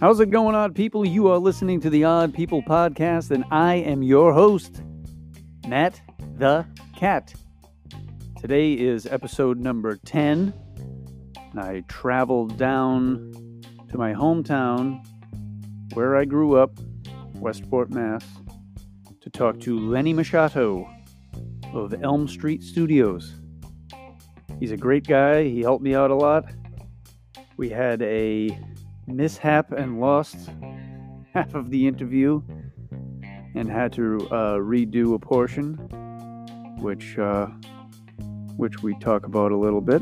How's it going, odd people? You are listening to the Odd People Podcast, and I am your host, Matt the Cat. Today is episode number 10, and I traveled down to my hometown where I grew up, Westport, Mass, to talk to Lenny Machado of Elm Street Studios. He's a great guy, he helped me out a lot. We had a mishap and lost half of the interview and had to uh, redo a portion, which uh, which we talk about a little bit.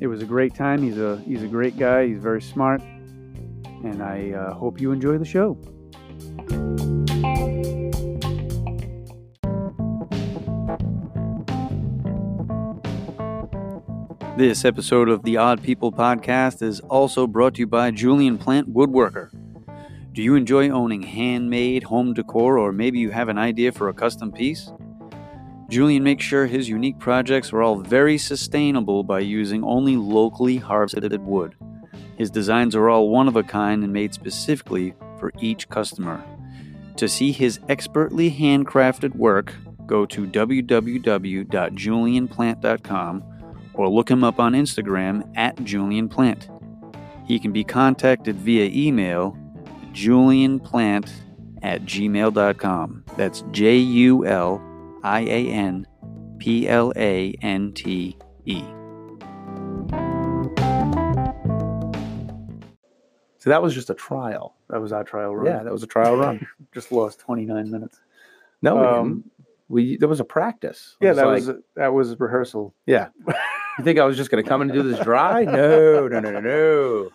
It was a great time. He's a he's a great guy. He's very smart, and I uh, hope you enjoy the show. This episode of the Odd People podcast is also brought to you by Julian Plante Woodworker. Do you enjoy owning handmade home decor, or maybe you have an idea for a custom piece? Julian makes sure his unique projects are all very sustainable by using only locally harvested wood. His designs are all one of a kind and made specifically for each customer. To see his expertly handcrafted work, go to www.julianplant.com or look him up on Instagram at Julian Plante. He can be contacted via email julianplant at gmail.com. That's J U L I A N P L A N T E. So that was just a trial. That was our trial run. Yeah, that was a trial run. Just lost 29 minutes. No, we, Um, didn't. We there was a practice. It Yeah, that like- was that was rehearsal. yeah. You think I was just going to come and do this dry? No, no, no, no, no.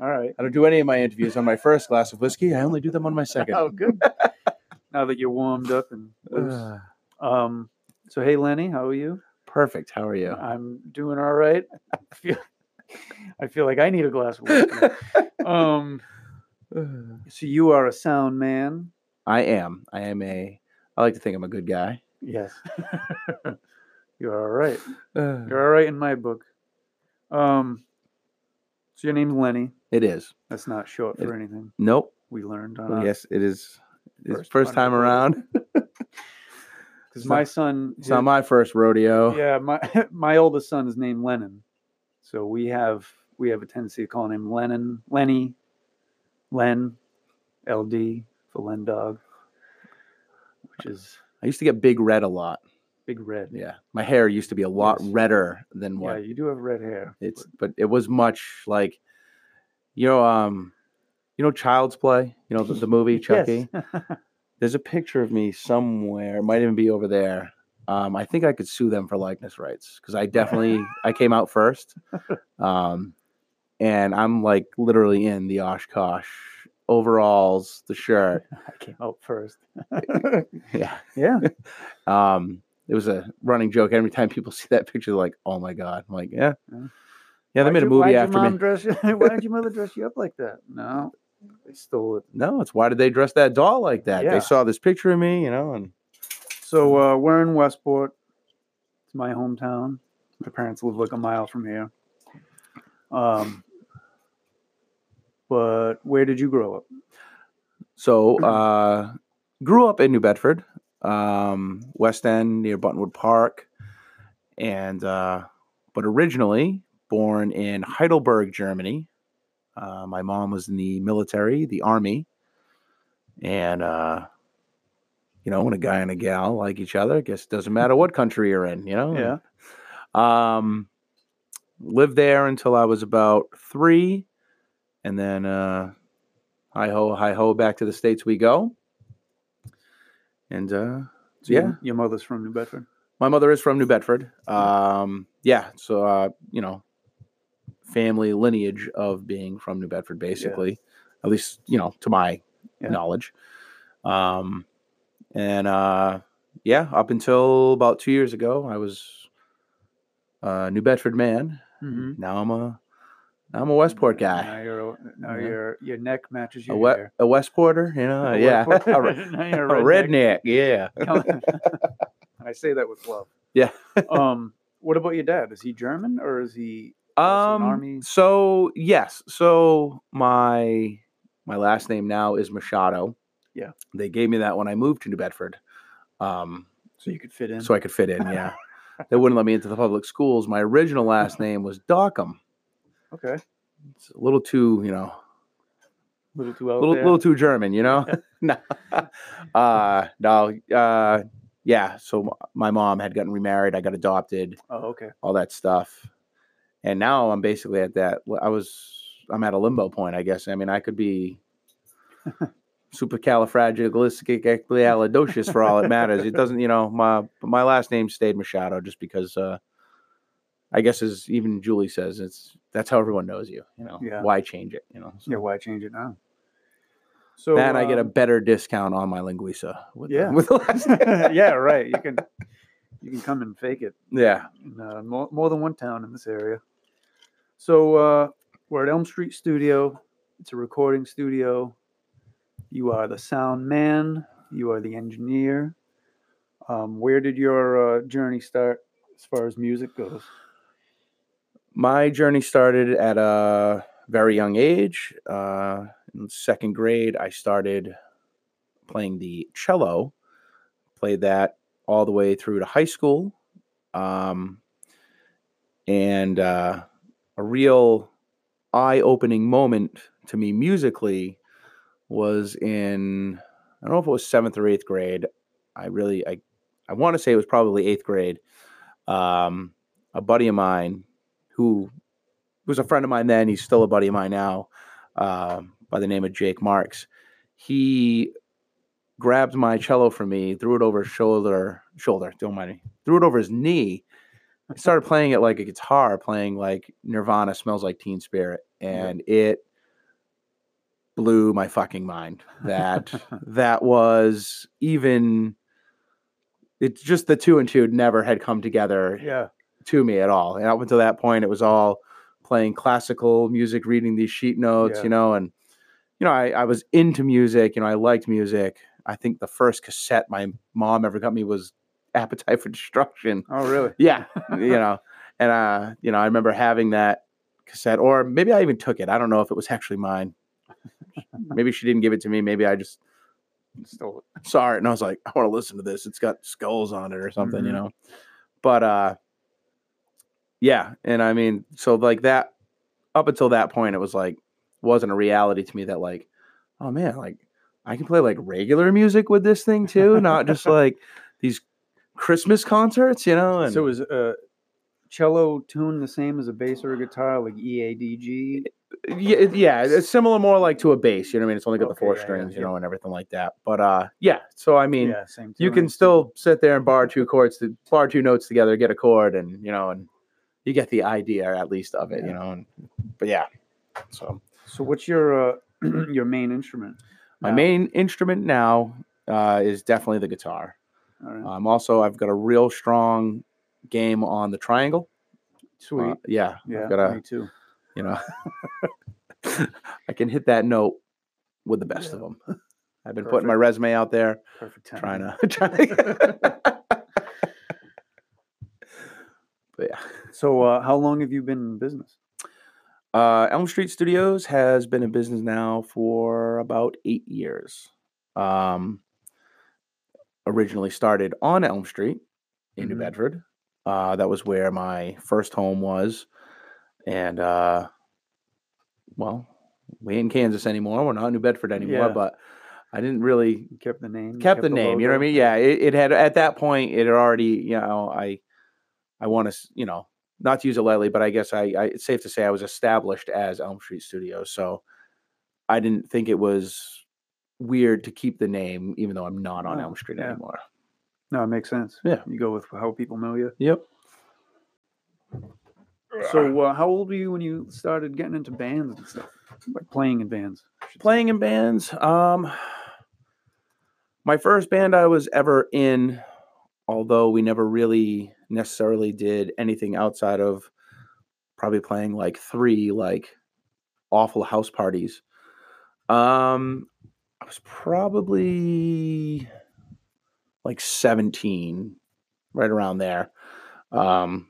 All right. I don't do any of my interviews on my first glass of whiskey. I only do them on my second. Oh, good. now that you're warmed up and loose. Um, so hey Lenny, how are you? perfect. How are you? I'm doing all right. I feel, I feel like I need a glass of whiskey. um, so you are a sound man. I am. I am a. I like to think I'm a good guy. Yes. you're all right. Uh, You're all right in my book. Um, so your name's Lenny. it is. That's not short for anything. Nope. We learned on yes, it is. It's first first, time around. because my son. It's not my first rodeo. Yeah, my my oldest son is named Lennon, so we have we have a tendency to call him Lennon, Lenny, Len, LD for Len Dog, which is I used to get big red a lot. big red. Yeah, my hair used to be a lot Yes. redder than what. Yeah, you do have red hair. it's. But it was much like, you know, um, you know, Child's Play. You know the, the movie Chucky. There's a picture of me somewhere. It might even be over there. Um, I think I could sue them for likeness rights because I definitely I came out first, um, and I'm like literally in the Oshkosh overalls, the shirt. I came out first. Yeah. yeah. Um, it was a running joke every time people see that picture. They're like, "Oh my god!" I'm like, "Yeah, Yeah. yeah." They Why'd made a movie after me. Dress you, why did your mother dress you up like that? No, they stole it. No, it's why did they dress that doll like that? Yeah. They saw this picture of me, you know, and So uh, we're in Westport. It's my hometown. My parents live like a mile from here. Um, but where did you grow up? so uh, grew up in New Bedford, um, West End near Buttonwood Park, and uh, but originally born in Heidelberg, Germany. Uh, my mom was in the military, the army, and uh, you know, when a guy and a gal like each other, I guess it doesn't matter what country you're in, you know. Yeah. Um, lived there until I was about three, and then uh, hi ho, hi ho, back to the states we go. And uh, So yeah, your, mother's from New Bedford. my mother is from New Bedford. Um, yeah, so uh, you know, family lineage of being from New Bedford, basically, at least you know to my Yeah. knowledge. Um, and uh, yeah, up until about two years ago, I was a New Bedford man. Mm-hmm. Now I'm a I'm a Westport guy. Now, you're, now Yeah. your your neck matches A, your we- hair. a Westporter, you know, A yeah, Westport- a, re- a redneck, yeah. I say that with love. Yeah. um, What about your dad? Is he German or is he Um. army- So yes. So my my last name now is Machado. Yeah. They gave me that when I moved to New Bedford. Um. so you could fit in? So I could fit in. Yeah. they wouldn't let me into the public schools. My original last name was Dockham. Okay. It's a little too, you know, A little too out little there. little too German, you know. no, uh, no, uh, yeah. So my mom had gotten remarried. I got adopted. oh, okay. All that stuff, and now I'm basically at that. I was. I'm at a limbo point, I guess. I mean, I could be supercalifragilisticexpialidocious for all it matters. It doesn't, you know. My my last name stayed Machado just because. uh I guess as even Julie says, it's that's how everyone knows you. You know, Yeah. why change it? You know, so. Yeah, why change it now? So then I get a um, better discount on my linguiça. With Yeah. the, with the last yeah, right. You can you can come and fake it yeah. in uh, more, more than one town in this area. So uh, we're at Elm Street Studio. It's a recording studio. You are the sound man. You are the engineer. Um, where did your uh, journey start as far as music goes? My journey started at a very young age. Uh, in second grade, I started playing the cello. Played that all the way through to high school. Um, and uh, a real eye opening moment to me musically was in, I don't know if it was seventh or eighth grade. I really, I, I want to say it was probably eighth grade. Um, a buddy of mine who was a friend of mine then, he's still a buddy of mine now, um, by the name of Jake Marks. He grabbed my cello from me, threw it over his shoulder, shoulder, don't mind me, threw it over his knee. I started playing it like a guitar, playing like Nirvana smells like Teen Spirit, and it blew my fucking mind. That that was even. It's just the two and two never had come together Yeah, to me at all. And up until that point, it was all playing classical music, reading these sheet notes, Yeah. you know, and you know, I, I was into music, you know, I liked music. I think the first cassette my mom ever got me was Appetite for Destruction. Oh, really? Yeah, you know, and uh, you know, I remember having that cassette, or maybe I even took it. I don't know if it was actually mine. maybe she didn't give it to me. Maybe I just Stole it. saw it and I was like, I want to listen to this. It's got skulls on it or something, you Mhm. know. But uh yeah, and I mean, so like that up until that point it was like wasn't a reality to me that like, oh man, like I can play like regular music with this thing too, not just like these Christmas concerts, you know, and So is a cello tuned the same as a bass or a guitar, like E A D G? Eh, eh, yeah, yeah, it's similar more like to a bass, you know what I mean? It's only got the four yeah, yeah, strings, you know, and everything like that. But uh yeah, so I mean, yeah, same. you can still sit there and bar two chords to bar two notes together, get a chord, and you know, and you get the idea at least of it, Yeah. you know. And but yeah, so So what's your uh, your main instrument? my now? main instrument now uh, is definitely the guitar. All right. Um, also, I've got a real strong game on the triangle. Sweet. Uh, yeah, yeah, I've got me too. you know, I can hit that note with the best of them. I've been putting my resume out there, Perfect time. trying to, trying to but yeah. So, uh, how long have you been in business? Uh, Elm Street Studios has been in business now for about eight years. Um, originally started on Elm Street in Mhm. New Bedford. Uh, that was where my first home was. And, uh, well, we ain't Kansas anymore. We're not in New Bedford anymore, Yeah. but I didn't really kept the name. you kept the name. You know what I mean? Yeah, it, it had at that point. It had already. You know, I I want to you know not to use it lightly, but I guess I, I it's safe to say I was established as Elm Street Studios, so I didn't think it was weird to keep the name, even though I'm not on Oh, Elm Street yeah. anymore. No, it makes sense. Yeah. You go with how people know you. Yep. So, uh, how old were you when you started getting into bands and stuff? Like playing in bands? Playing in bands. Um, my first band I was ever in, although we never really necessarily did anything outside of probably playing like three like awful house parties. Um, I was probably like 17, right around there. Um,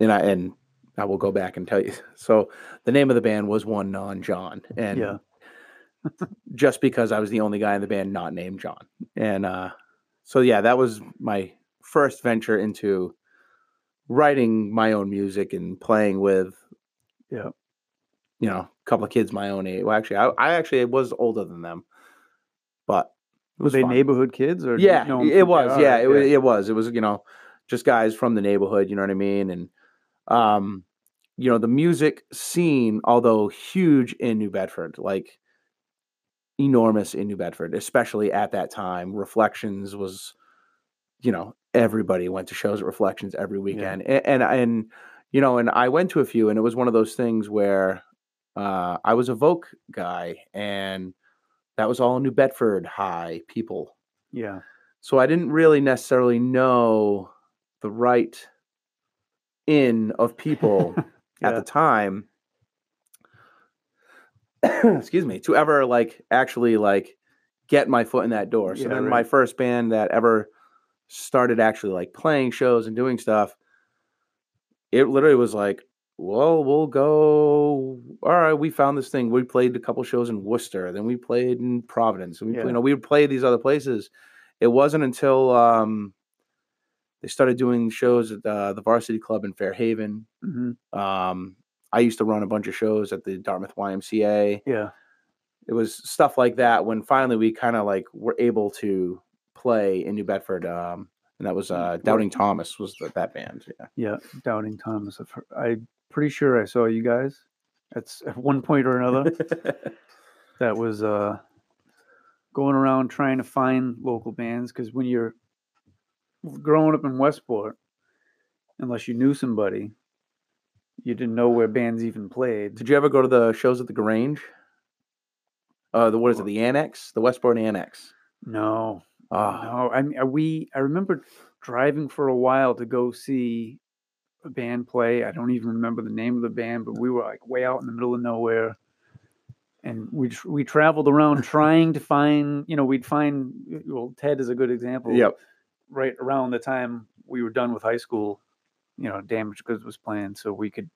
and I and I will go back and tell you. So the name of the band was One Non John, and Yeah. just because I was the only guy in the band not named John, and uh, so yeah, that was my first venture into writing my own music and playing with, Yeah. you know, a couple of kids my own age. Well, actually, I, I actually was older than them, but was they fun. neighborhood kids or? did you Yeah, it was. Yeah, right, it, was. it was. It was. You know, just guys from the neighborhood. You know what I mean? And, um, you know, the music scene, although huge in New Bedford, like enormous in New Bedford, especially at that time. Reflections was, you know, everybody went to shows at Reflections every weekend, and, and and you know, and I went to a few, and it was one of those things where uh, I was a Vogue guy, and that was all New Bedford high people. Yeah. So I didn't really necessarily know the right in of people at the time. excuse me, to ever like actually like get my foot in that door. So Yeah, then my first band that ever started actually like playing shows and doing stuff, it literally was like, well, we'll go. All right, we found this thing. We played a couple shows in Worcester, then we played in Providence, and we Yeah. you know we would play these other places. It wasn't until um, they started doing shows at uh, the Varsity Club in Fairhaven. hmm Um, I used to run a bunch of shows at the Dartmouth YMCA. Yeah. It was stuff like that when finally we kind of like were able to play in New Bedford. Um, and that was uh, Doubting Thomas was the, that band. Yeah. Yeah. Doubting Thomas. I'm pretty sure I saw you guys at at one point or another. that was uh going around trying to find local bands because when you're growing up in Westport, unless you knew somebody, you didn't know where bands even played. Did you ever go to the shows at the Grange? Uh, the what is it? The Annex, the Westport Annex. No, Ah, no. I mean, we. I remember driving for a while to go see a band play. I don't even remember the name of the band, but we were like way out in the middle of nowhere, and we we traveled around trying to find. You know, we'd find. Well, Ted is a good example. yep. right around the time we were done with high school, you know, Damaged Goods was playing, so we could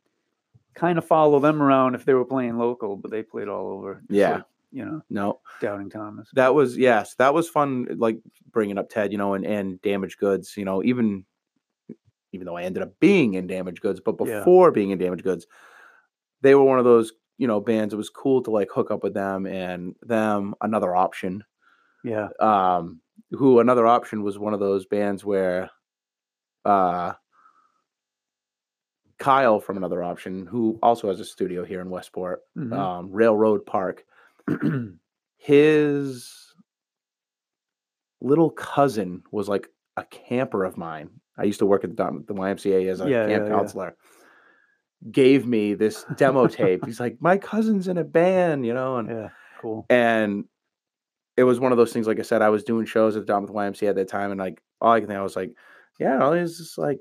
kind of follow them around if they were playing local, but they played all over. Yeah. like, you know, No, Doubting Thomas. that was yes, that was fun. Like bringing up Ted, you know, and and Damaged Goods. You know, even even though I ended up being in Damaged Goods, but Yeah. before being in Damaged Goods, they were one of those you know bands. It was cool to like hook up with them and them another option. Yeah, um who another option was one of those bands where uh Kyle from another option who also has a studio here in Westport mhm. um Railroad Park his little cousin was like a camper of mine I used to work at the, the YMCA as a Yeah, camp yeah, yeah. counselor gave me this demo tape he's like my cousin's in a band you know and yeah, cool. and it was one of those things. Like I said, I was doing shows at the Dartmouth YMCA at that time, and like all I can think, I was like, yeah, all these just like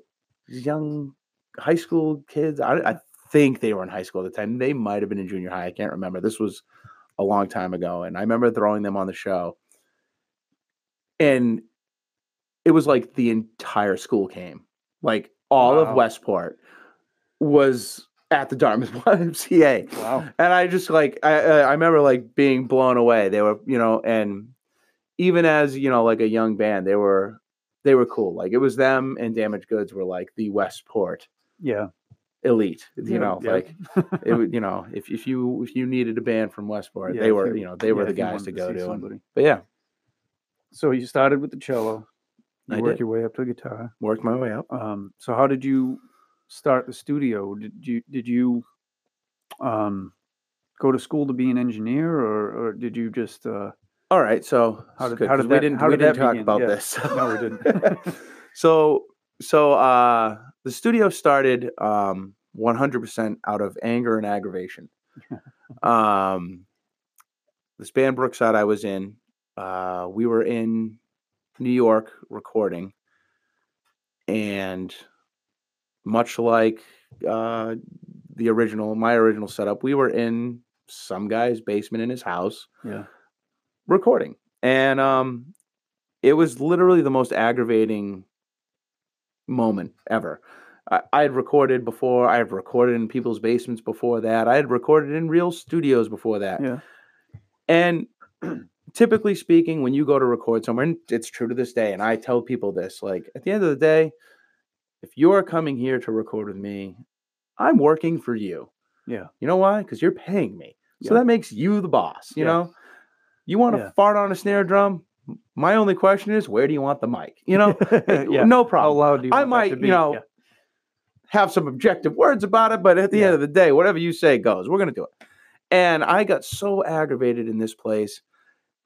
these young high school kids. I, I think they were in high school at the time. They might have been in junior high. I can't remember. This was a long time ago, and I remember throwing them on the show, and it was like the entire school came, like all Wow. of Westport was at the Dartmouth YMCA Wow. and I just like I I I remember like being blown away. They were you know, and even as you know, like a young band, they were they were cool. Like it was them and Damaged Goods were like the Westport Yeah. Elite. You know, yeah. like it would you know if if you if you needed a band from Westport, Yeah, they were you- you know they were yeah, the guys to to go see to. and- but yeah, So you started with the cello. You I work did. your way up to the guitar. worked my way up. Um, so how did you start the studio? Did you did you um, go to school to be an engineer, or, or did you just uh, All right, so How did- good, how did we that- didn't how we did didn't talk begin? about this. No, we didn't. so so uh the studio started um 100% out of anger and aggravation. um this band Brookside I was in, uh we were in New York recording and much like uh the original my original setup, we were in some guy's basement in his house yeah, recording. And um it was literally the most aggravating moment ever. I, had recorded before. I had recorded in people's basements before that. I had recorded in real studios before that. Yeah. And typically speaking, when you go to record somewhere, and it's true to this day, and I tell people this, like at the end of the day, if you're coming here to record with me, I'm working for you. Yeah. You know why? Because you're paying me. So Yeah. that makes you the boss. You Yeah. know, you want to Yeah. fart on a snare drum. My only question is, where do you want the mic? You know, yeah. no How problem. loud do you I might, you know, Yeah. have some objective words about it, but at the Yeah. end of the day, whatever you say goes. We're gonna do it. And I got so aggravated in this place.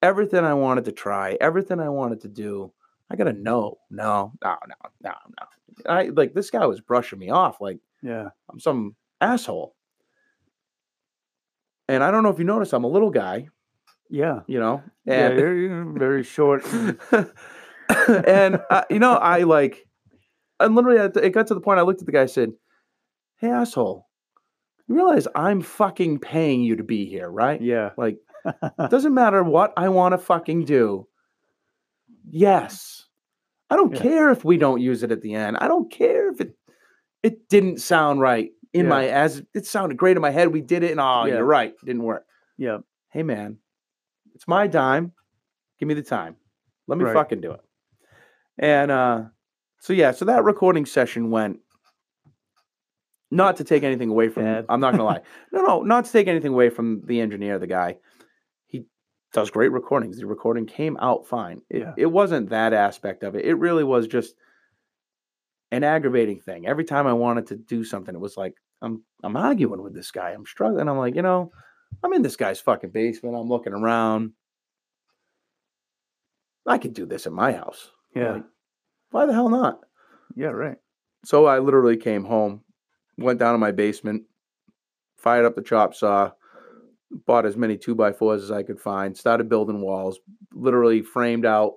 Everything I wanted to try, everything I wanted to do, I got a no, no, no, no, no, no. I like this guy was brushing me off like Yeah. I'm some asshole. And I don't know if you noticed, I'm a little guy, Yeah. you know, Yeah. and you're very short. and uh, you know, I like, and literally, it got to the point. I looked at the guy, and said, "Hey, asshole, you realize I'm fucking paying you to be here, right? yeah. Like, it doesn't matter what I want to fucking do. Yes, I don't Yeah. care if we don't use it at the end. I don't care if it it didn't sound right in Yeah. my as it sounded great in my head. We did it, and oh, Yeah. you're right, didn't work. Yeah. Hey, man, it's my dime. Give me the time. Let me Right. fucking do it. And uh, so yeah, so that recording session went. Not to take anything away from, Bad. I'm not gonna lie. No, no, not to take anything away from the engineer, the guy. He does great recordings. The recording came out fine. It, Yeah. it wasn't that aspect of it. It really was just an aggravating thing. Every time I wanted to do something, it was like I'm I'm arguing with this guy. I'm struggling. I'm like, you know, I'm in this guy's fucking basement. I'm looking around. I could do this in my house. Yeah. Like, why the hell not? Yeah. Right. So I literally came home, went down to my basement, fired up the chop saw, bought as many two by fours as I could find, started building walls, literally framed out,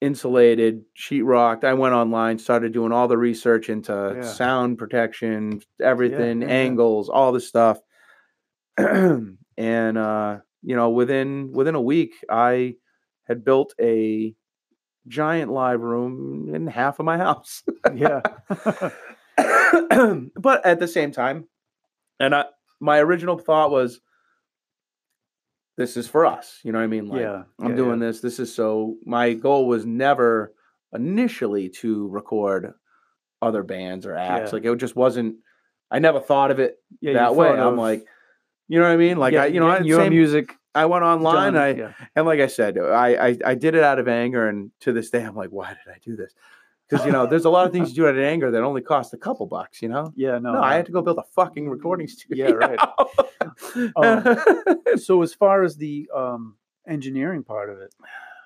insulated, sheetrocked. I went online, started doing all the research into Yeah. sound protection, everything, yeah, yeah. angles, all this stuff. and uh, you know, within within a week, I had built a giant live room in half of my house. Yeah. but at the same time, and I, my original thought was, this is for us. You know what I mean? Like, yeah. I'm yeah, doing this. This is so. My goal was never initially to record other bands or acts. Yeah. Like it just wasn't. I never thought of it Yeah. that way. thought I'm like, you know what I mean? Like get- I, you know, I, your same- music I went online. done, I yeah. and like I said, I, I I did it out of anger, and to this day, I'm like, why did I do this? Because you know, there's a lot of things you do out of anger that only cost a couple bucks. You know, Yeah. No. no, I had to go build a fucking recording studio. Yeah right. Um, so as far as the um, engineering part of it,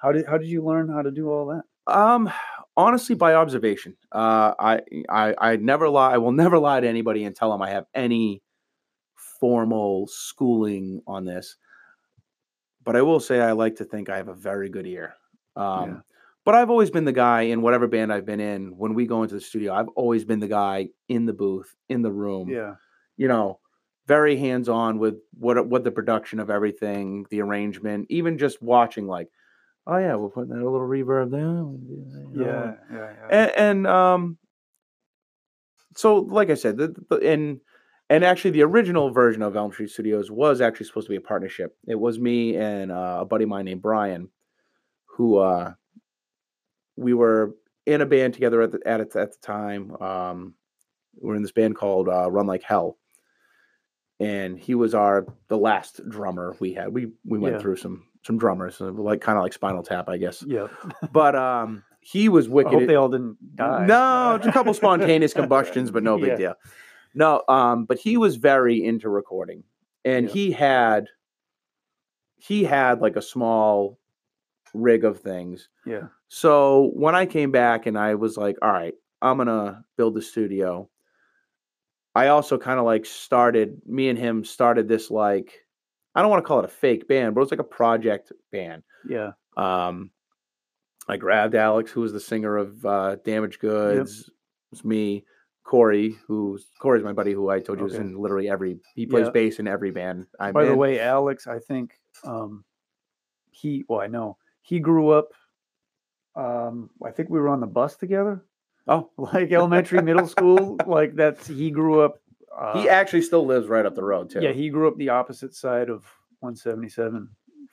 how did how did you learn how to do all that? um, honestly, by observation, uh, I I I never lie. I will never lie to anybody and tell them I have any formal schooling on this. But I will say I like to think I have a very good ear. Um, Yeah. But I've always been the guy in whatever band I've been in. When we go into the studio, I've always been the guy in the booth, in the room. Yeah. You know, very hands on with what what the production of everything, the arrangement, even just watching. Like, oh yeah, we're putting that a little reverb there. we'll do that," you know, Yeah. Yeah. yeah. and, and um so like i said the, the, and and actually the original version of Elm Street Studios was actually supposed to be a partnership it was me and uh, a buddy of mine named brian who uh we were in a band together at the at, it, at the time um we were in this band called uh, run like hell and he was our the last drummer we had we we went Yeah. through some some drummers uh, like kind of like spinal tap i guess yeah. but um he was I wicked hope they all didn't die. no, just a couple spontaneous combustions, but no big Yeah. deal. No, um, but he was very into recording, and Yeah. he had he had like a small rig of things. Yeah. So when I came back and I was like, all right, I'm gonna build a studio. I also kind of like started me and him started this like I don't want to call it a fake band, but it was like a project band. Yeah. Um, I grabbed Alex, who was the singer of uh, Damaged Goods. It was me, Corey, who's Corey's my buddy, who I told you was Okay. in literally every. He plays Yeah. bass in every band. I'm By the in. way, Alex, I think um, he. Well, I know he grew up. Um, I think we were on the bus together. Oh, like elementary, middle school. Like that's he grew up. Uh, he actually still lives right up the road too. yeah, he grew up the opposite side of 177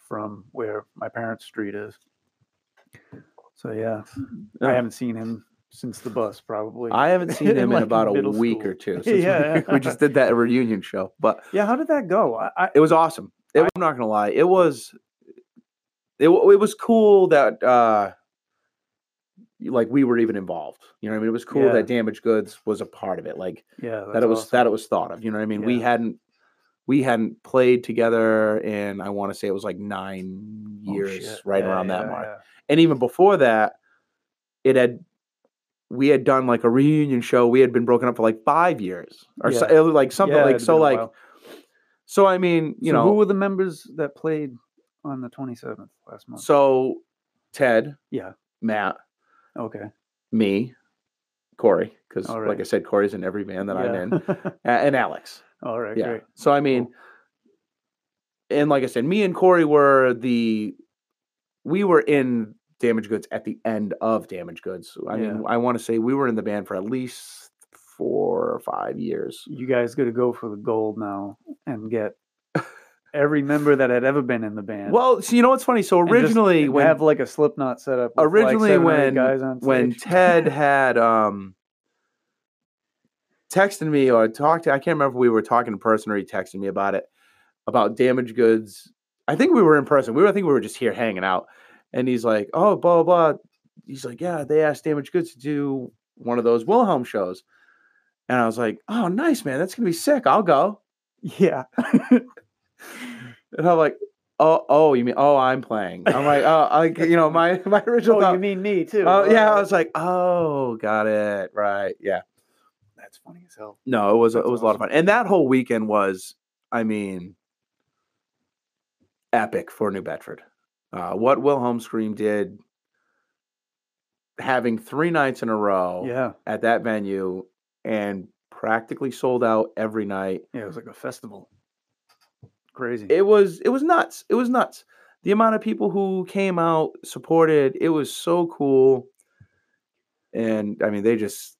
from where my parents' street is. So yeah, I haven't seen him since the bus probably. I haven't seen him in like, about a week school. or two. since we- Yeah. we, just did that reunion show, but Yeah, how did that go? I, I it was awesome. It, I'm not gonna lie, it was. It, it was cool that uh like we were even involved. You know what I mean? It was cool Yeah. that Damaged Goods was a part of it. Like yeah, that it was awesome. that it was thought of. You know what I mean? We hadn't we hadn't played together in I want to say it was like nine years, shit. right Yeah, around that mark. yeah. And even before that, it had we had done like a reunion show. We had been broken up for like five years or so, like something Yeah, like so like so. I mean, you So know, who were the members that played on the 27th last month? so Ted, yeah. Matt, Okay. me, Corey, because All like. I said, Corey's in every band that I'm in, yeah. and Alex. All right. yeah. Great. So I mean, and like I said, me and Corey were the we were in Damaged Goods at the end of Damaged Goods. I mean, I want to say we were in the band for at least four or five years. You guys got to go for the gold now and get every member that had ever been in the band. Well, so you know what's funny? So just- originally, and when have like a Slipknot setup. with, like, originally seven when guys on when. Ted had um texted me or talked to I can't remember if we were talking in person or he texted me about it about damaged goods. I think we were in person. We were I think we were just here hanging out. And he's like, "Oh, blah blah." blah. He's like, "Yeah, they asked Damaged Goods to do one of those Wilhelm shows." And I was like, "Oh, nice, man. That's going to be sick. I'll go." yeah, And I'm like, "Oh, oh, you mean oh, I'm playing." I'm like, "Oh, like you know, my my original oh, thought, you mean me too? Oh yeah, I Uh, was like, oh, got it, right, yeah. that's funny as hell. No, it was it That's was a lot of fun, and that whole weekend was, I mean, epic for New Bedford. Uh, what Wilhelm Scream did, having three nights in a row Yeah, at that venue, and practically sold out every night. yeah, it was like a festival. Crazy. It was it was nuts. It was nuts. The amount of people who came out supported it was so cool. And I mean, they just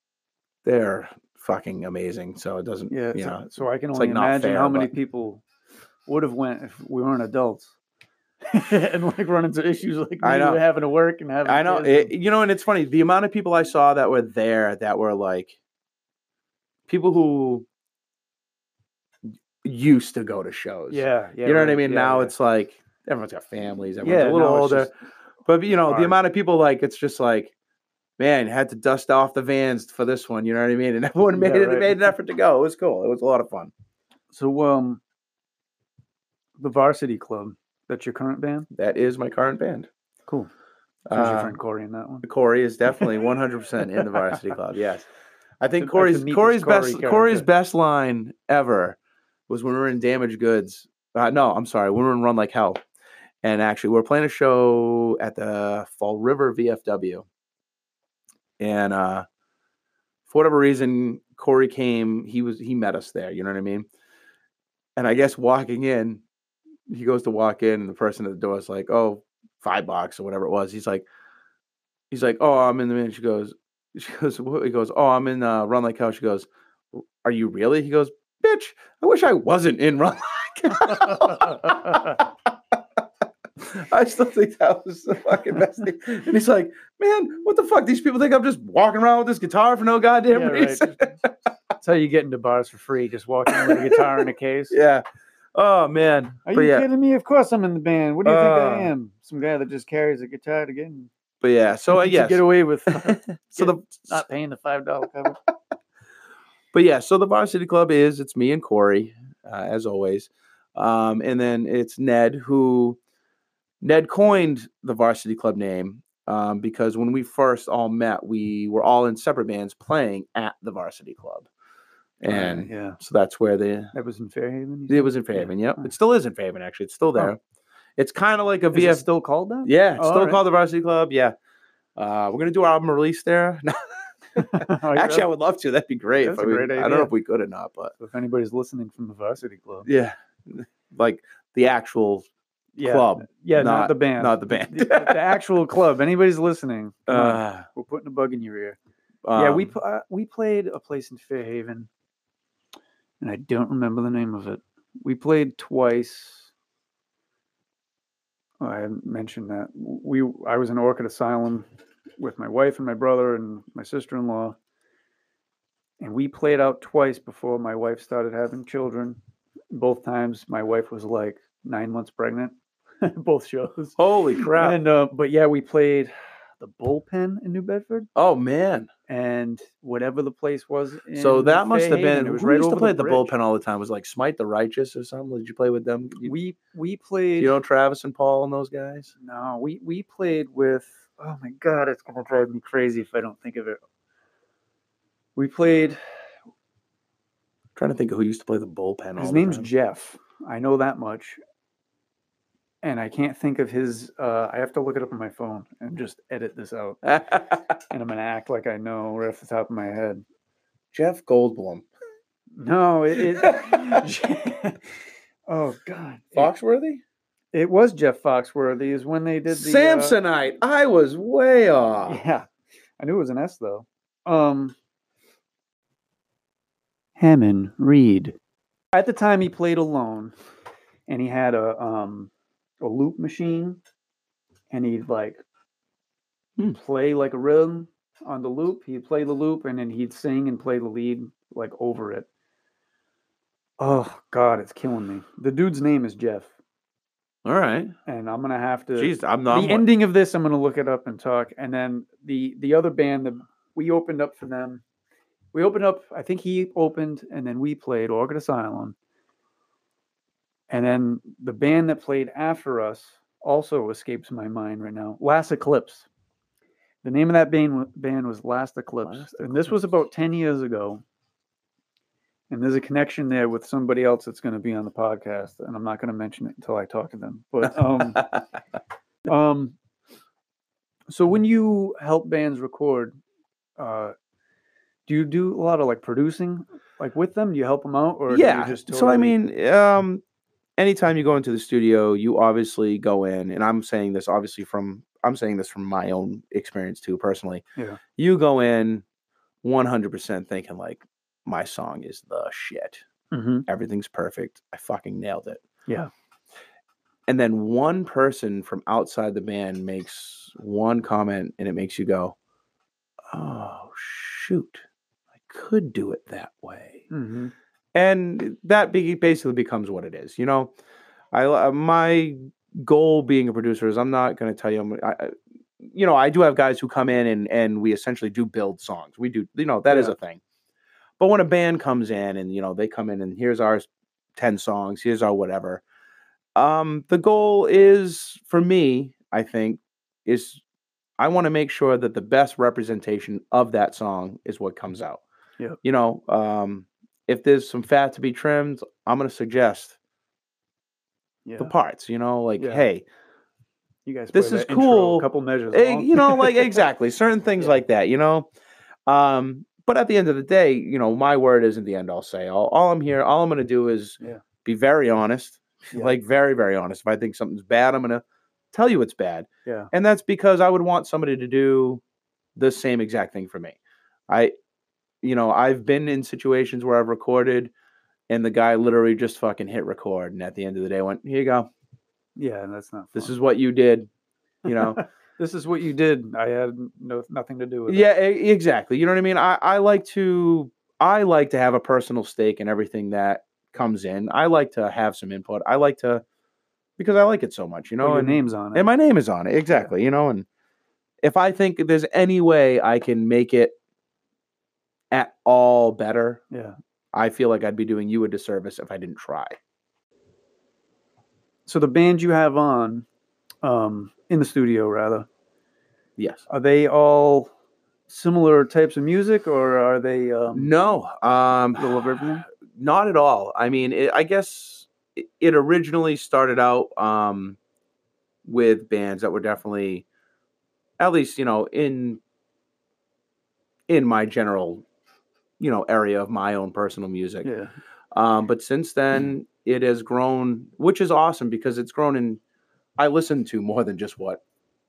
they're fucking amazing. So it doesn't, yeah, you so, know, so I can only like, imagine fair, how many but- people would have went if we weren't adults. and like run into issues like I know. having to work and having I know, it, you know, and it's funny the amount of people I saw that were there that were like people who used to go to shows. yeah, yeah, you know what I mean? yeah, now yeah. it's like everyone's got families, everyone's yeah, a little it's older. just- But you know, the amount of people like it's just like, man, had to dust off the vans for this one. You know what I mean? And everyone made it right. made an effort to go. It was cool. It was a lot of fun. So, um, the Varsity Club, that's your current band? That is my current band. Cool. So is your Uh, friend Corey in that one? Corey is definitely 100 percent in the varsity club. Yes, I think I could Corey's meet Corey's Corey best character. Corey's best line ever was when we were in Damaged Goods. Uh, no, I'm sorry, when we were in Run Like Hell, and actually we are playing a show at the Fall River VFW, and uh, for whatever reason, Corey came. He was he met us there. You know what I mean? And I guess walking in, he goes to walk in, and the person at the door is like, "Oh, five bucks or whatever it was." He's like, he's like, "Oh, I'm in the man." She goes, she goes, what? he goes, "Oh, I'm in uh, Run Like Hell." She goes, "Are you really?" He goes, "Bitch, I wish I wasn't in Run Like Hell." I still think that was the fucking best thing. And he's like, "Man, what the fuck? These people think I'm just walking around with this guitar for no goddamn Yeah, right. reason." That's how you get into bars for free, just walking with a guitar in a case. yeah. Oh man. Are but you yeah. kidding me? Of course I'm in the band. What do you think I Uh, am? Some guy that just carries a guitar to get, in- But yeah. So uh, to yes. get away with so the not paying the five dollar cover. but yeah, so the Varsity Club is it's me and Corey, uh, as always, um, and then it's Ned who Ned coined the Varsity Club name um, because when we first all met, we were all in separate bands playing at the Varsity Club, and yeah, so that's where the that was in Fairhaven. it was in Fairhaven. Yep, Huh. it still is in Fairhaven. Actually, it's still there. It's kind of like a Is it VF. still called that? Yeah, it's Oh, still alright. called the Varsity Club. Yeah. Uh, we're gonna do our album release there. Oh, Actually, I would love to. That'd be great. That's a we- great I don't know if we could or not, but if anybody's listening from the Varsity Club, yeah, like the actual yeah, club, yeah, not, not- the band, not the band. the, the actual club. Anybody's listening, uh, we're putting a bug in your ear. yeah, we Um, uh, we played a place in Fairhaven, and I don't remember the name of it. We played twice. Oh, I mentioned that we I was in Orchid Asylum with my wife and my brother and my sister in law, and we played out twice before my wife started having children. Both times, my wife was like nine months pregnant. Both shows. Holy crap! And uh, but yeah, we played the bullpen in New Bedford oh man! and whatever the place was. So that must have been. It was right used to play at the bridge. bullpen all the time? It Was like Smite the Righteous or something? Did you play with them? You, We we played. you know Travis and Paul and those guys. no, we we played with. Oh my god, it's gonna drive me crazy if I don't think of it. We played. I'm trying to think of who used to play the bullpen. all His the name's time. Jeff. I know that much. And I can't think of his. Uh, I have to look it up on my phone and just edit this out. And I'm gonna act like I know right off the top of my head. Jeff Goldblum. No, it. it oh God, Foxworthy? It, was Jeff Foxworthy. Is when they did the uh, Samsonite. I was way off. yeah, I knew it was an S though. Um, Hammond Reed. At the time, he played alone, and he had a um a loop machine, and he'd like Hmm. play like a rhythm on the loop. He'd play the loop, and then he'd sing and play the lead like over it. Oh God, it's killing me. The dude's name is Jeff, All right. and I'm gonna have to. Jeez, I'm not. the ending of this, I'm gonna look it up and talk. And then the the other band that we opened up for them, we opened up. I think he opened, and then we played Orchid Asylum. And then the band that played after us also escapes my mind right now. Last Eclipse. The name of that band band was Last Eclipse, Last and this was about ten years ago. And there's a connection there with somebody else that's going to be on the podcast, and I'm not going to mention it until I talk to them. But um, um, so when you help bands record, uh, do you do a lot of like producing, like with them? Do you help them out, or do yeah. you just So I mean, um, anytime you go into the studio, you obviously go in, and I'm saying this obviously from I'm saying this from my own experience too, personally. Yeah. You go in 100% thinking like my song is the shit. Mhm. Everything's perfect. I fucking nailed it. Yeah. And then one person from outside the band makes one comment, and it makes you go, "Oh shoot, I could do it that way." Mhm. And that be- basically becomes what it is. You know, I uh, my goal being a producer is I'm not going to tell you. I'm, I, you know, I do have guys who come in and and we essentially do build songs. We do, you know, that is Yeah. a thing. But when a band comes in and you know they come in and here's our ten songs, here's our whatever. Um, the goal is for me, I think, is I want to make sure that the best representation of that song is what comes out. Yep. You know, um, if there's some fat to be trimmed, I'm going to suggest Yeah. the parts. You know, like Yeah. hey, You guys, this is intro cool. A couple measures, eh, long. you know, like exactly certain things Yeah. like that. You know, um, but at the end of the day, you know, my word isn't the end all say all. All I'm here, all I'm going to do is Yeah. be very honest, like very, very honest. If I think something's bad, I'm going to tell you it's bad. yeah, And that's because I would want somebody to do the same exact thing for me. I, you know, I've been in situations where I've recorded and the guy literally just fucking hit record. And at the end of the day, went, here you go. yeah. That's not. This is what you did. You know, this is what you did. I had no nothing to do with it. yeah, exactly. You know what I mean? I, I like to, I like to have a personal stake in everything that comes in. I like to have some input. I like to, because I like it so much, you know, your and, names on it. and my name is on it. Exactly. You know, and if I think there's any way I can make it at all better, yeah. I feel like I'd be doing you a disservice if I didn't try. So the band you have on, um, in the studio rather, Yes. are they all similar types of music, or are they um, No. Um, little of everything? not at all. I mean, it, I guess it, it originally started out um, with bands that were definitely, at least you know, in in my general, you know, area of my own personal music. Yeah. Um, but since then, it has grown, which is awesome because it's grown in. I listen to more than just what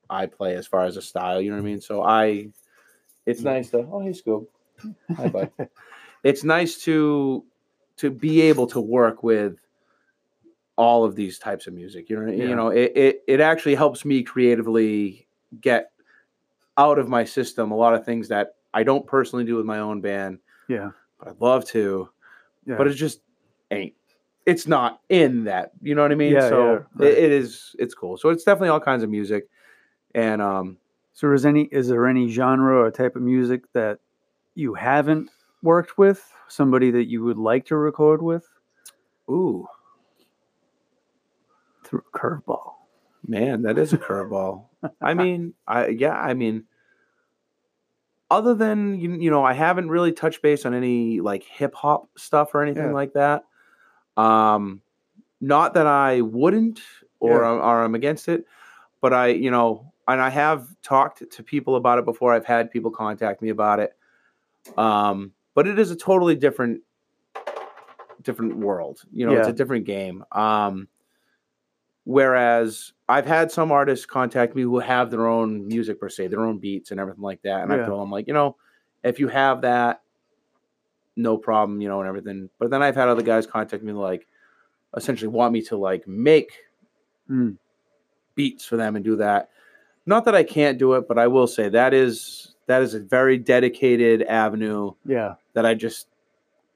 I play as far as a style. You know what I mean? So I, it's nice to oh hey Scoob, hi bud. it's nice to to be able to work with all of these types of music. You know, Yeah. you know, it, it it actually helps me creatively get out of my system a lot of things that I don't personally do with my own band, Yeah. but I'd love to. Yeah. But it just ain't. It's not in that. You know what I mean? Yeah, so yeah, right. it, it is. It's cool. So it's definitely all kinds of music, and um, So is any is there any genre or type of music that you haven't worked with? Somebody that you would like to record with? ooh, Through a curveball. Man, that is a curveball. I mean, I yeah, I mean, other than you, you know, I haven't really touched base on any like hip hop stuff or anything Yeah. like that. Um, not that I wouldn't or Yeah. I'm, or I'm against it, but I, you know, and I have talked to people about it before. I've had people contact me about it. Um, but it is a totally different different world. You know, it's Yeah. a different game. Um, whereas I've had some artists contact me who have their own music per se, their own beats and everything like that, and I Yeah. told them like, you know, if you have that, no problem, you know, and everything. But then I've had other guys contact me like, essentially want me to like make Mm. beats for them and do that. Not that I can't do it, but I will say that is that is a very dedicated avenue Yeah. that I just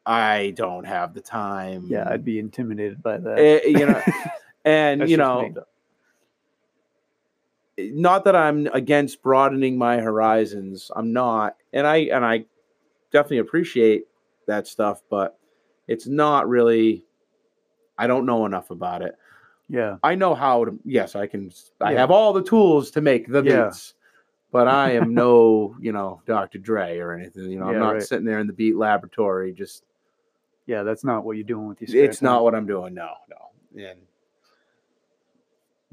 I don't have the time. Yeah. I'd be intimidated by that. Eh, you know, and That's you know, me, not that I'm against broadening my horizons. I'm not, and I and I definitely appreciate that stuff, but it's not really. I don't know enough about it. Yeah. I know how to. Yes, I can. I Yeah. have all the tools to make the Yeah. beats, but I am no, you know, Dr. Dre or anything. You know, I'm not right. sitting there in the beat laboratory. Just Yeah. That's not what you're doing with your it's not what I'm doing. No, no, and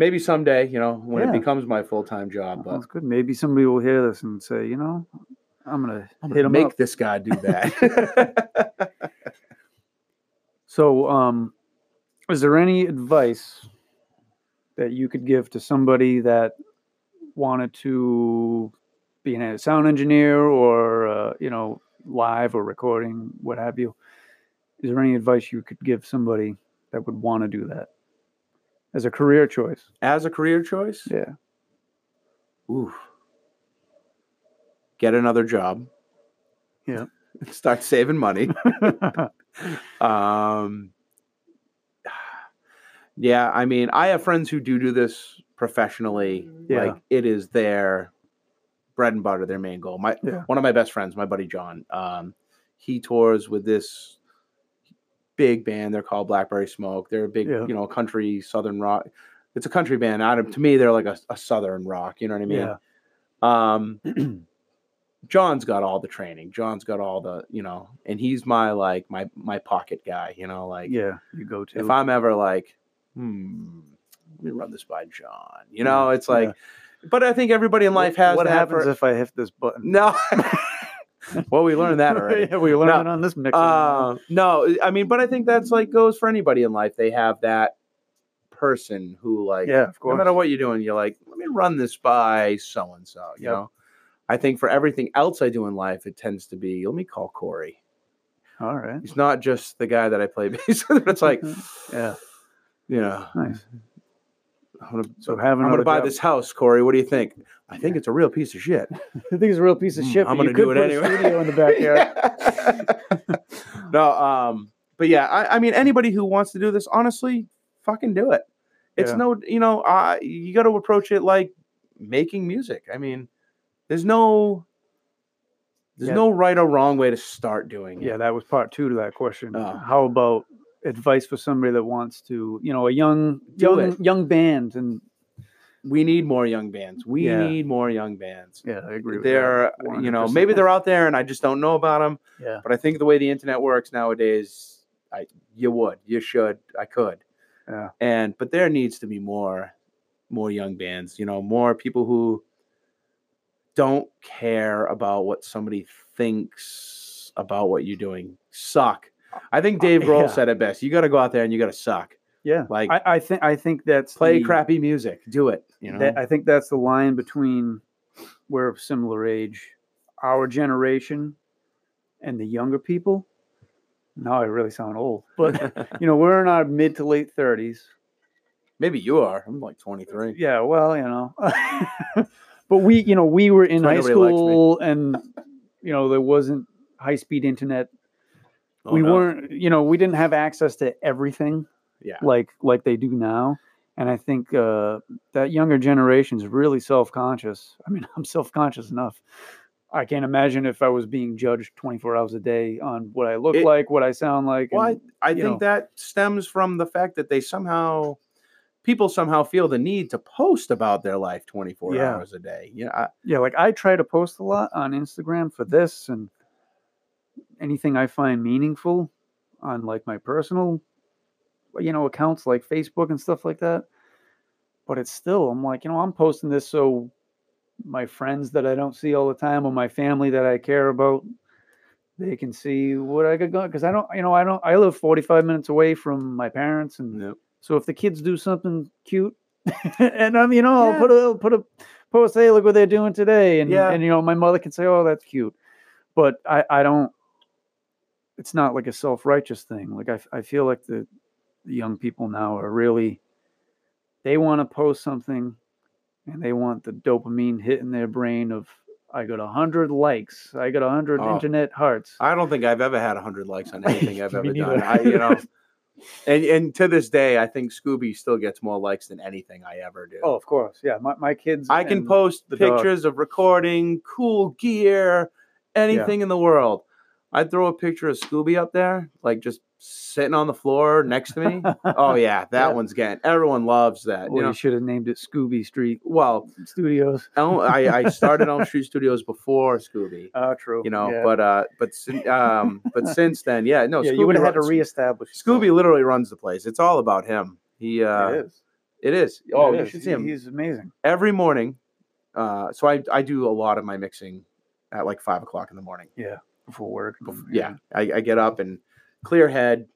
maybe someday, you know, when Yeah. it becomes my full time job. But That's good. Maybe somebody will hear this and say, you know, I'm gonna I'm gonna him make up. this guy do that. So, um, is there any advice that you could give to somebody that wanted to be a sound engineer or, uh, you know, live or recording, what have you? Is there any advice you could give somebody that would want to do that as a career choice? As a career choice, Yeah. oof. get another job. Yeah. Start saving money. Um, yeah, I mean, I have friends who do do this professionally. Yeah. Like it is their bread and butter, their main goal. My Yeah. one of my best friends, my buddy John, um, he tours with this big band. They're called Blackberry Smoke. They're a big, Yeah. you know, country southern rock. It's a country band. Out of to me, they're like a, a southern rock. You know what I mean? yeah. Um, John's got all the training. John's got all the, you know, and he's my like my my pocket guy. You know, like Yeah. You go to. if I'm ever like, hmm, let me run this by John. You know, it's like, but I think everybody in life has what happens for- if I hit this button? no. well, we learned that already. yeah, we learned it on this mix. Uh, no, I mean, but I think that's like goes for anybody in life. They have that person who like, yeah, of course. no matter what you're doing, you're like, let me run this by so and so. You Yep. know, I think for everything else I do in life, it tends to be let me call Corey. All right. He's not just the guy that I play bass with. It's like, yeah, you know, nice. I'm gonna, So have I'm gonna buy job. this house, Corey. What do you think? I think it's a real piece of shit. I think it's a real piece of Mm, shit. I'm gonna do it anyway. Studio in the backyard. no, um, but yeah, I, I mean, anybody who wants to do this, honestly, fucking do it. It's Yeah. no, you know, uh, you got to approach it like making music. I mean, there's no, there's Yeah. no right or wrong way to start doing it. yeah, that was part two to that question. Oh. How about advice for somebody that wants to, you know, a young, Do young, it. young band, and We need more young bands. We Yeah. need more young bands. yeah, I agree. With They're, that, you know, 100%. maybe they're out there and I just don't know about them. Yeah, But I think the way the internet works nowadays, I you would, you should, I could. Yeah. And but there needs to be more more young bands, you know, more people who don't care about what somebody thinks about what you're doing. Suck. I think uh, Dave Grohl Yeah. said it best. You got to go out there and you got to suck. yeah. Like I, I think I think that's play the- crappy music. Do it, you know. that- I think that's the line between we're of similar age. our generation and the younger people. Now I really sound old, but you know, we're in our mid to late thirties. Maybe you are. I'm like 23. Uh, yeah, well, you know, but we, you know, we were in why high nobody likes me. school, and you know, there wasn't high speed internet. Oh, we no. weren't, you know, we didn't have access to everything Yeah. like like they do now. And I think uh, that younger generation is really self conscious. I mean, I'm self conscious enough. I can't imagine if I was being judged 24 hours a day on what I look It- like, what I sound like. Well, I, and- I you think know. that stems from the fact that they somehow, people somehow feel the need to post about their life 24 Yeah. hours a day. You know, I, yeah, like I try to post a lot on Instagram for this and anything I find meaningful on like my personal, you know, accounts like Facebook and stuff like that. But it's still, I'm like, you know, I'm posting this so my friends that I don't see all the time or my family that I care about, they can see what I got going. Because I don't, you know, I don't, I live 45 minutes away from my parents. And Yep. so if the kids do something cute, and I'm, you know, I'll put a, I'll put a post, hey, look what they're doing today. And, Yeah. and, you know, my mother can say, oh, that's cute. But I, I don't, it's not like a self righteous thing. Like I, I feel like the, the young people now are really, they want to post something and they want the dopamine hit in their brain of, I got a hundred likes, I got a hundred Oh. internet hearts. I don't think I've ever had 100 likes on anything I've ever done. I, you know, and, and to this day, I think Scooby still gets more likes than anything I ever do. Oh, of course, yeah. My, my kids. I can post the dog. pictures of recording, cool gear, anything in the world. I'd throw a picture of Scooby up there, like just sitting on the floor next to me. oh yeah, that Yeah. one's getting. Everyone loves that. Well, you you, should have named it Scooby Street well, Studios. Elm, I, I started Elm Street Studios before Scooby. Oh, true. You know, yeah. but uh, but um, but since then, yeah, no, yeah, Scooby you would have had to reestablish. Scooby literally runs the place. It's all about him. He uh, it is. it is. Oh, It you is. should see him He's amazing. every morning. Uh, so I I do a lot of my mixing at like five o'clock in the morning. Before work. Bef- yeah, I, I get up and clear head.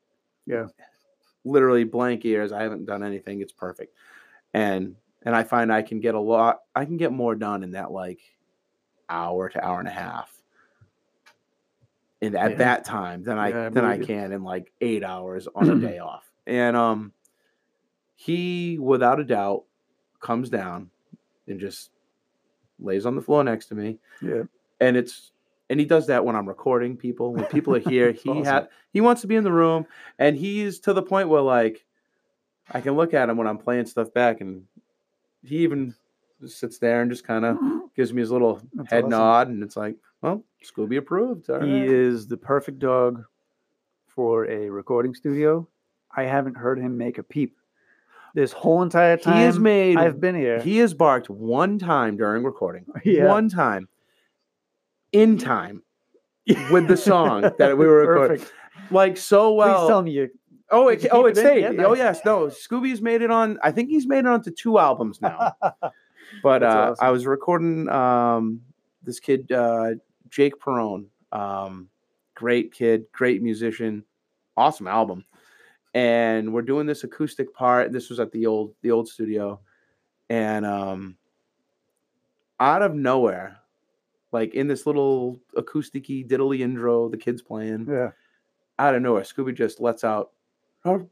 Yeah. literally blank ears. I haven't done anything. It's perfect, and and I find I can get a lot. I can get more done in that like hour to hour and a half. And at Yeah. that time, than I Yeah, than I can in like eight hours on a day off. And um, he without a doubt comes down and just lays on the floor next to me Yeah. and it's and he does that when I'm recording people. When people are here, he awesome. had he wants to be in the room, and he's to the point where like I can look at him when I'm playing stuff back, and he even sits there and just kind of gives me his little That's head awesome. nod, and it's like, well, Scooby approved. He right." is the perfect dog for a recording studio. I haven't heard him make a peep this whole entire time. He has made I've been here. he has barked one time during recording, Yeah. one time in time with the song that we were recording, Perfect. like so well. Please tell me you. Oh, it, you oh, keep it it in? stayed. Yeah, Oh, yes. No, Scooby's made it on. I think he's made it onto two albums now. But uh, awesome. I was recording um, this kid, uh, Jake Perone. Um, great kid, great musician, awesome album. And we're doing this acoustic part. This was at the old the old studio, and um, out of nowhere, like in this little acousticy diddly intro, the kids playing yeah. out of nowhere, Scooby just lets out, "Run,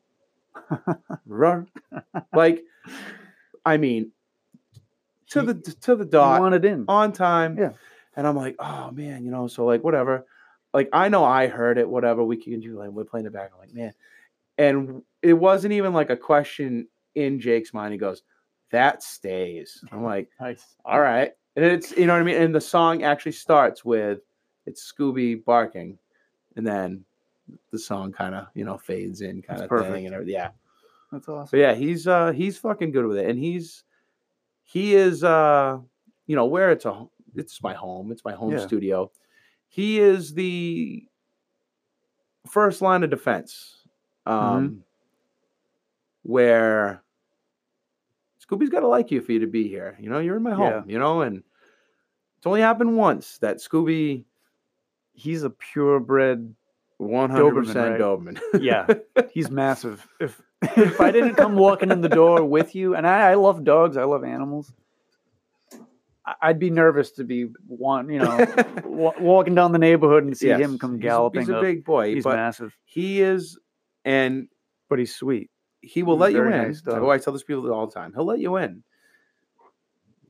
run," like, I mean, to He- the to the dot wanted in. on time. Yeah. and I'm like, oh man, you know, so like whatever. Like I know I heard it, whatever. We can do like we're playing it back. I'm like, man, and it wasn't even like a question in Jake's mind. He goes, "That stays." I'm like, Nice. all right. And it's you know what I mean? And the song actually starts with it's Scooby barking, and then the song kind of, you know, fades in kind of perfect. thing and everything. Yeah. That's awesome. So yeah, he's uh he's fucking good with it. And he's he is uh you know, where it's a it's my home, it's my home Yeah. studio. He is the first line of defense. Um where Scooby's got to like you for you to be here. You know, you're in my home, you know, and it's only happened once that Scooby He's a purebred. 100% Doberman, Doberman. Yeah. He's massive. If if I didn't come walking in the door with you, and I, I love dogs, I love animals. I'd be nervous to be one, you know, wa- walking down the neighborhood and see Yes, him come he's a- galloping He's a, big boy, he's massive, he is, and but he's sweet. He will let you in. nice oh, I tell this people all the time. He'll let you in.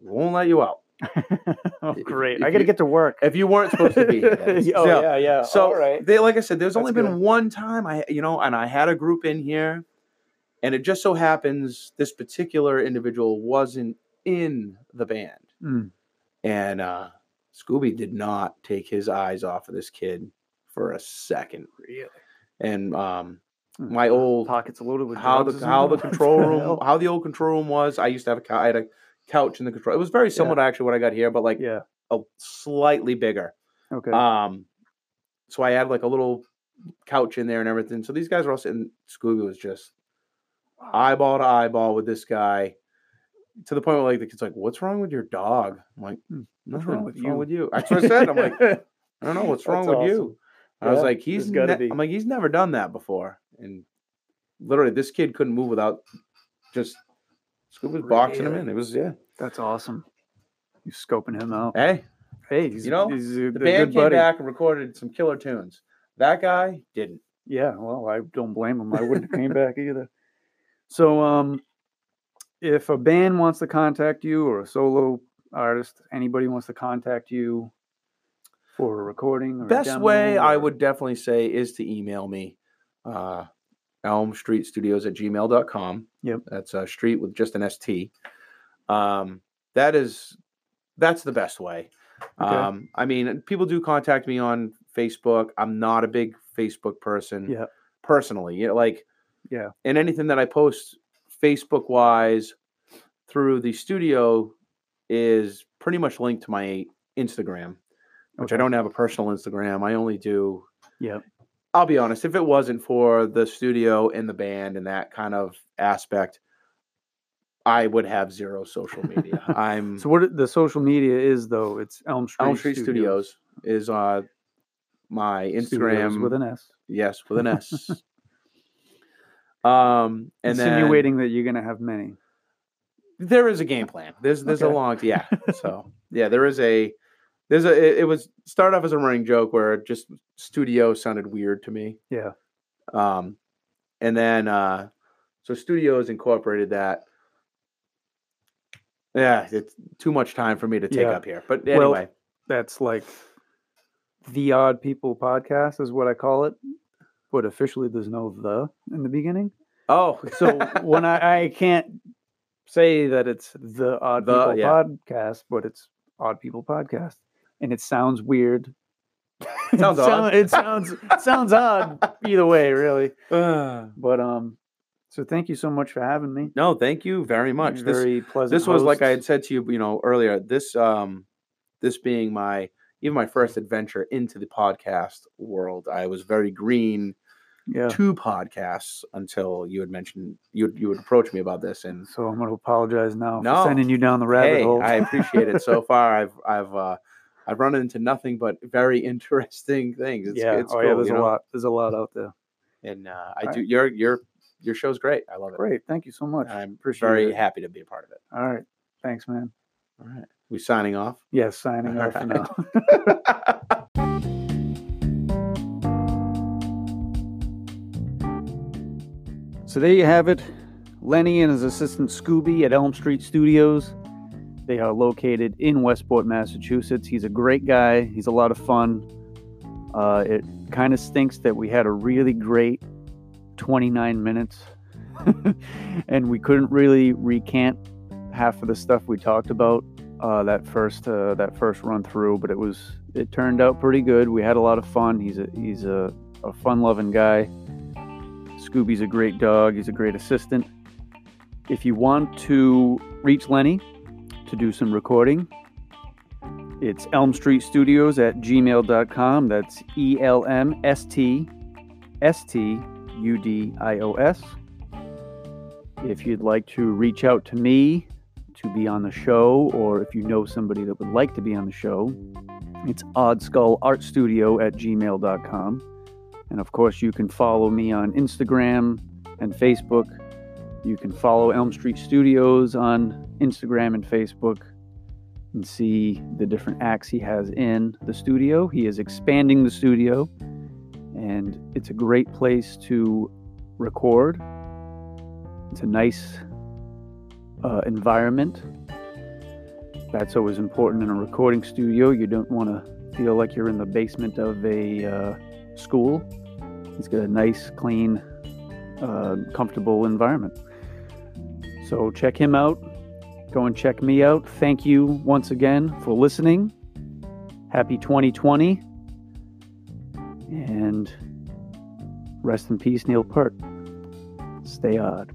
Won't let you out. oh, great! if I got to get to work. If you weren't supposed to be here. oh So- yeah, yeah. So all right. they, like I said, there's only That's been good. one time I, you know, and I had a group in here, and it just so happens this particular individual wasn't in the band, Mm. and uh, Scooby did not take his eyes off of this kid for a second. Really? And um. My old Pockets loaded with how the how the control room how the old control room was. I used to have a I had a couch in the control. It was very similar to actually what I got here, but like Yeah. a slightly bigger. Okay. Um, so I had like a little couch in there and everything. So these guys were all sitting. Scooby was just eyeball to eyeball with this guy, to the point where like the kid's like, "What's wrong with your dog?" I'm like, Hmm, "Nothing. wrong What's with wrong you?" with you?" That's what I said. I'm like, "I don't know what's wrong That's with you." awesome. I was like, "He's ne-" be. I'm like, "He's never done that before," and literally, this kid couldn't move without just Scooby was boxing him in. It was yeah. That's awesome. You scoping him out. Hey, Hey, he's You know, he's a, the band came buddy. back and recorded some killer tunes. That guy didn't. Yeah, well, I don't blame him. I wouldn't have came back either. So, um, if a band wants to contact you or a solo artist, anybody wants to contact you for a recording or Best way I would definitely say is to email me. Uh, Elm Street Studios at gmail.com. Yep. That's a street with just an ST. Um, that is, that's the best way. Okay. Um, I mean, people do contact me on Facebook. I'm not a big Facebook person. Yeah. Personally, you know, like, Yeah. and anything that I post Facebook wise through the studio is pretty much linked to my Instagram, which I don't have a personal Instagram. I only do. Yep. I'll be honest. If it wasn't for the studio and the band and that kind of aspect, I would have zero social media. I'm So, what the social media is though? It's Elm Street. Elm Street Studios is uh my Studios Instagram with an S. yes with an S. um, and then Insinuating that you're gonna have many. there is a game plan. There's there's a long yeah. So yeah, there is a there's a it, it was started off as a running joke where just studio sounded weird to me. Yeah. Um, and then uh, so studios incorporated that. Yeah, it's too much time for me to take Yeah. up here. But Well, anyway, That's like the Odd People podcast is what I call it, but officially there's no the in the beginning. oh, So when I, I can't say that it's the Odd The- People yeah. podcast, but it's Odd People podcast, and it sounds weird. Sounds it odd. It sounds it sounds odd either way, really. Uh, But um, so thank you so much for having me. no, thank you very much. You're This very pleasant. this was like I had said to you, you know, earlier. This um, this being my even my first adventure into the podcast world. I was very green yeah. to podcasts until you had mentioned you you would approach me about this, and So I'm going to apologize now No. for sending you down the rabbit hey, hole. I appreciate it. So far, I've I've uh, I've run into nothing but very interesting things. It's, yeah. it's oh cool, yeah. There's you a know? lot. There's a lot out there. and uh, I All do right. your your your show's great. I love it. Great. Thank you so much. I'm Appreciate very it. happy to be a part of it. All right. Thanks, man. All right, we signing off. Yes, signing All off for right. now. So there you have it. Lenny and his assistant Scooby at Elm Street Studios. They are located in Westport, Massachusetts. He's a great guy. He's a lot of fun. Uh, it kind of stinks that we had a really great 29 minutes and we couldn't really recant half of the stuff we talked about uh, that first uh, that first run through. But it was it turned out pretty good. We had a lot of fun. He's a he's a, a fun loving guy. Scooby's a great dog. He's a great assistant. If you want to reach Lenny to do some recording, it's Elm Street Studios at gmail.com. That's E L M S T S T U D I O S. If you'd like to reach out to me to be on the show, or if you know somebody that would like to be on the show, it's Odd Skull Art Studio at gmail.com. And of course, you can follow me on Instagram and Facebook. You can follow Elm Street Studios on Instagram and Facebook. and see the different acts he has in the studio. He is expanding the studio, and it's a great place to record. It's a nice uh, environment. That's always important in a recording studio. You don't want to feel like you're in the basement of a uh, school. It's got a nice, clean, uh, comfortable environment. So check him out. Go and check me out. Thank you once again for listening. Happy 2020. And rest in peace, Neil Peart. Stay odd.